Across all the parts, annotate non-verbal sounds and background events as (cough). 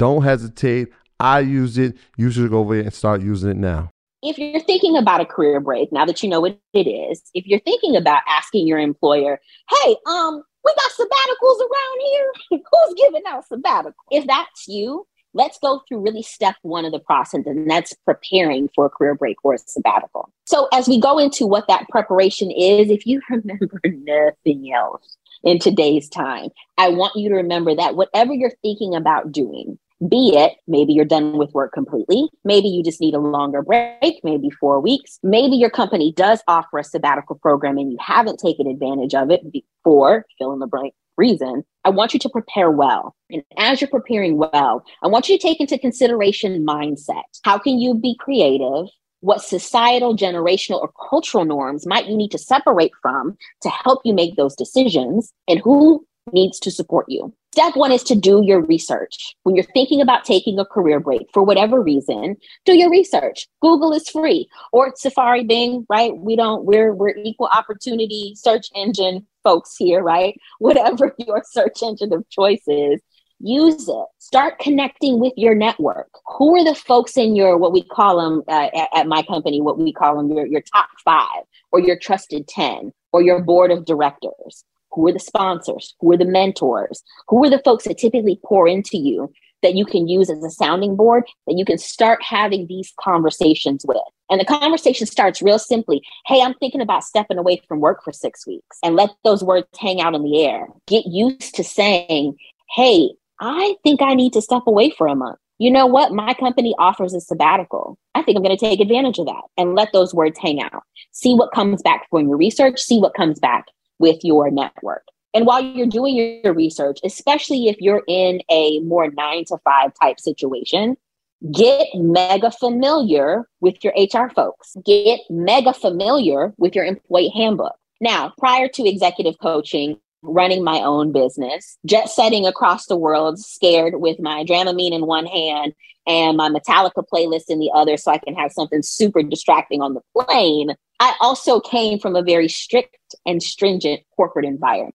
don't hesitate. I use it. You should go over and start using it now if you're thinking about a career break, now that you know what it is, if you're thinking about asking your employer, hey, um, we got sabbaticals around here. (laughs) Who's giving out sabbatical? If that's you, let's go through really step one of the process, and that's preparing for a career break or a sabbatical. So, as we go into what that preparation is, if you (laughs) remember nothing else in today's time, I want you to remember that whatever you're thinking about doing, be it maybe you're done with work completely, maybe you just need a longer break, maybe four weeks, maybe your company does offer a sabbatical program and you haven't taken advantage of it for fill in the blank reason. I want you to prepare well. And as you're preparing well, I want you to take into consideration mindset. How can you be creative? What societal, generational, or cultural norms might you need to separate from to help you make those decisions? And who needs to support you? Step one is to do your research. When you're thinking about taking a career break for whatever reason, do your research. Google is free or Safari Bing, right? We don't, we're, we're equal opportunity search engine folks here, right? (laughs) Whatever your search engine of choice is, use it. Start connecting with your network. Who are the folks in your, what we call them uh, at, at my company, what we call them your, your top five or your trusted 10 or your board of directors? Who are the sponsors? Who are the mentors? Who are the folks that typically pour into you that you can use as a sounding board that you can start having these conversations with? And the conversation starts real simply. Hey, I'm thinking about stepping away from work for six weeks and let those words hang out in the air. Get used to saying, Hey, I think I need to step away for a month. You know what? My company offers a sabbatical. I think I'm going to take advantage of that and let those words hang out. See what comes back from your research, see what comes back with your network. And while you're doing your research, especially if you're in a more nine to five type situation, get mega familiar with your HR folks. Get mega familiar with your employee handbook. Now, prior to executive coaching, running my own business, jet setting across the world, scared with my Dramamine in one hand and my Metallica playlist in the other so I can have something super distracting on the plane. I also came from a very strict and stringent corporate environment.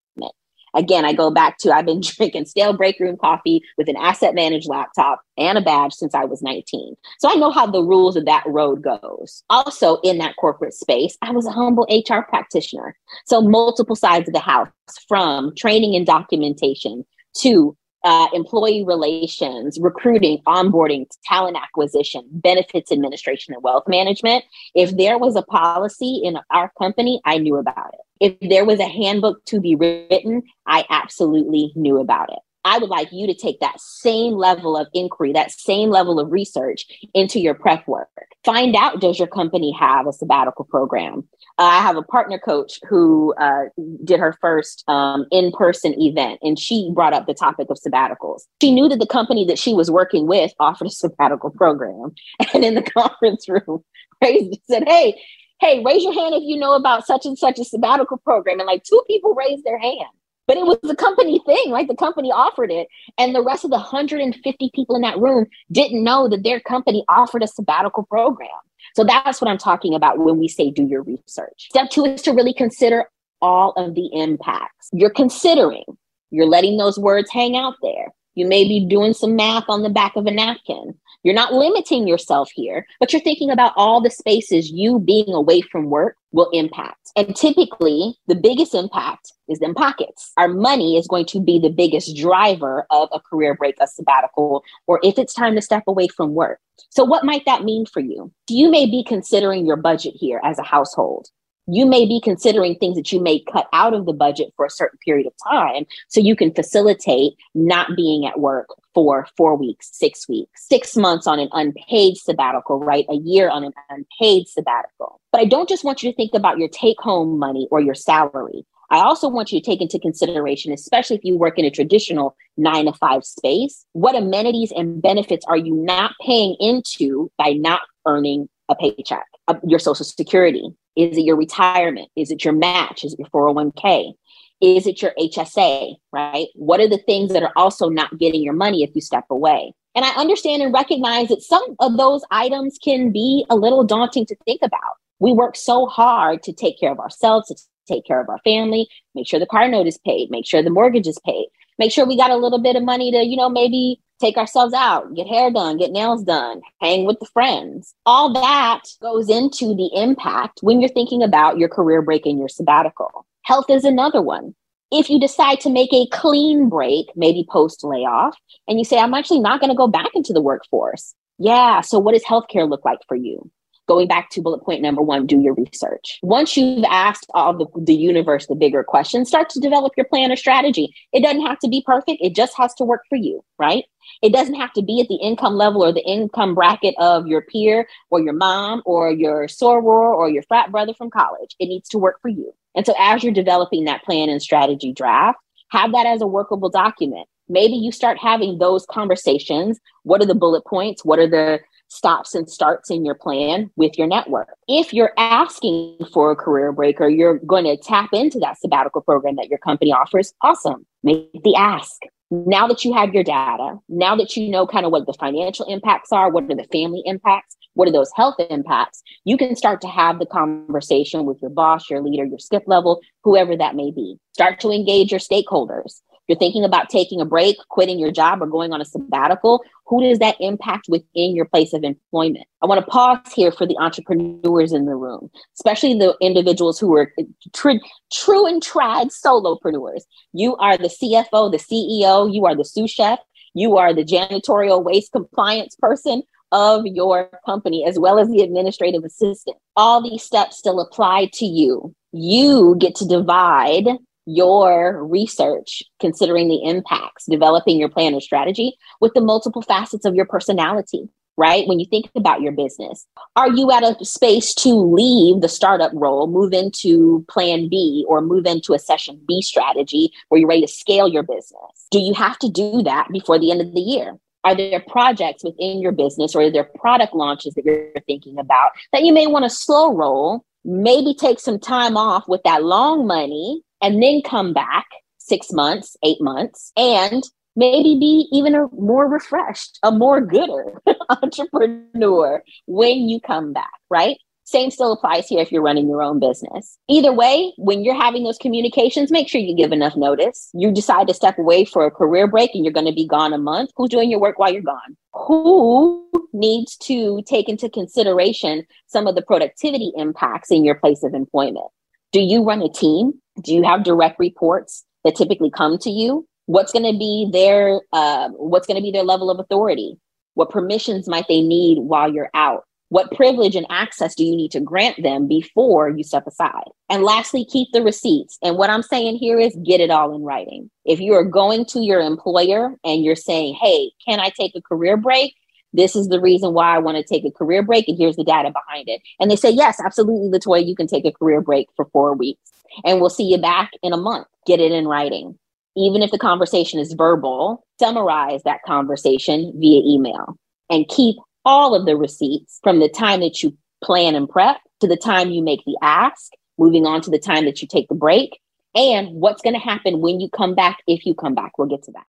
Again, I go back to I've been (laughs) drinking stale break room coffee with an asset managed laptop and a badge since I was 19. So I know how the rules of that road goes. Also, in that corporate space, I was a humble HR practitioner. So multiple sides of the house from training and documentation to uh, employee relations, recruiting, onboarding, talent acquisition, benefits administration, and wealth management. If there was a policy in our company, I knew about it. If there was a handbook to be written, I absolutely knew about it. I would like you to take that same level of inquiry, that same level of research into your prep work. Find out does your company have a sabbatical program? Uh, I have a partner coach who uh, did her first um, in person event, and she brought up the topic of sabbaticals. She knew that the company that she was working with offered a sabbatical program. (laughs) And in the conference room, (laughs) raised, said, Hey, hey, raise your hand if you know about such and such a sabbatical program. And like two people raised their hand. But it was a company thing, like the company offered it. And the rest of the 150 people in that room didn't know that their company offered a sabbatical program. So that's what I'm talking about when we say do your research. Step two is to really consider all of the impacts. You're considering, you're letting those words hang out there. You may be doing some math on the back of a napkin. You're not limiting yourself here, but you're thinking about all the spaces you being away from work will impact. And typically, the biggest impact is in pockets. Our money is going to be the biggest driver of a career break, a sabbatical, or if it's time to step away from work. So, what might that mean for you? You may be considering your budget here as a household you may be considering things that you may cut out of the budget for a certain period of time so you can facilitate not being at work for four weeks, six weeks, six months on an unpaid sabbatical, right? A year on an unpaid sabbatical. But I don't just want you to think about your take home money or your salary. I also want you to take into consideration, especially if you work in a traditional nine to five space, what amenities and benefits are you not paying into by not earning a paycheck, uh, your social security, is it your retirement? Is it your match? Is it your 401k? Is it your HSA, right? What are the things that are also not getting your money if you step away? And I understand and recognize that some of those items can be a little daunting to think about. We work so hard to take care of ourselves, to take care of our family, make sure the car note is paid, make sure the mortgage is paid, make sure we got a little bit of money to, you know, maybe take ourselves out, get hair done, get nails done, hang with the friends. All that goes into the impact when you're thinking about your career break and your sabbatical. Health is another one. If you decide to make a clean break, maybe post layoff, and you say, I'm actually not going to go back into the workforce. Yeah. So, what does healthcare look like for you? Going back to bullet point number one, do your research. Once you've asked all the, the universe the bigger questions, start to develop your plan or strategy. It doesn't have to be perfect, it just has to work for you, right? It doesn't have to be at the income level or the income bracket of your peer or your mom or your soror or your frat brother from college. It needs to work for you. And so as you're developing that plan and strategy draft, have that as a workable document. Maybe you start having those conversations. What are the bullet points? What are the stops and starts in your plan with your network. If you're asking for a career break or you're going to tap into that sabbatical program that your company offers, awesome. Make the ask. Now that you have your data, now that you know kind of what the financial impacts are, what are the family impacts, what are those health impacts, you can start to have the conversation with your boss, your leader, your skip level, whoever that may be. Start to engage your stakeholders you're thinking about taking a break, quitting your job, or going on a sabbatical, who does that impact within your place of employment? I want to pause here for the entrepreneurs in the room, especially the individuals who are tr- true and tried solopreneurs. You are the CFO, the CEO, you are the sous chef, you are the janitorial waste compliance person of your company, as well as the administrative assistant. All these steps still apply to you. You get to divide your research, considering the impacts, developing your plan or strategy with the multiple facets of your personality, right? When you think about your business, are you at a space to leave the startup role, move into plan B or move into a series B strategy where you're ready to scale your business? Do you have to do that before the end of the year? Are there projects within your business or are there product launches that you're thinking about that you may want to slow roll? Maybe take some time off with that long money and then come back six months, eight months, and maybe be even a more refreshed, a more gooder (laughs) entrepreneur when you come back, right? Same still applies here if you're running your own business. Either way, when you're having those communications, make sure you give enough notice. You decide to step away for a career break and you're going to be gone a month. Who's doing your work while you're gone? Who needs to take into consideration some of the productivity impacts in your place of employment? Do you run a team? Do you have direct reports that typically come to you? What's going to be their uh, What's going to be their level of authority? What permissions might they need while you're out? What privilege and access do you need to grant them before you step aside? And lastly, keep the receipts. And what I'm saying here is get it all in writing. If you are going to your employer and you're saying, hey, can I take a career break? This is the reason why I want to take a career break, and here's the data behind it. And they say, yes, absolutely, Latoya, you can take a career break for four weeks, and we'll see you back in a month. Get it in writing. Even if the conversation is verbal, summarize that conversation via email and keep all of the receipts from the time that you plan and prep to the time you make the ask, moving on to the time that you take the break, and what's going to happen when you come back if you come back. We'll get to that.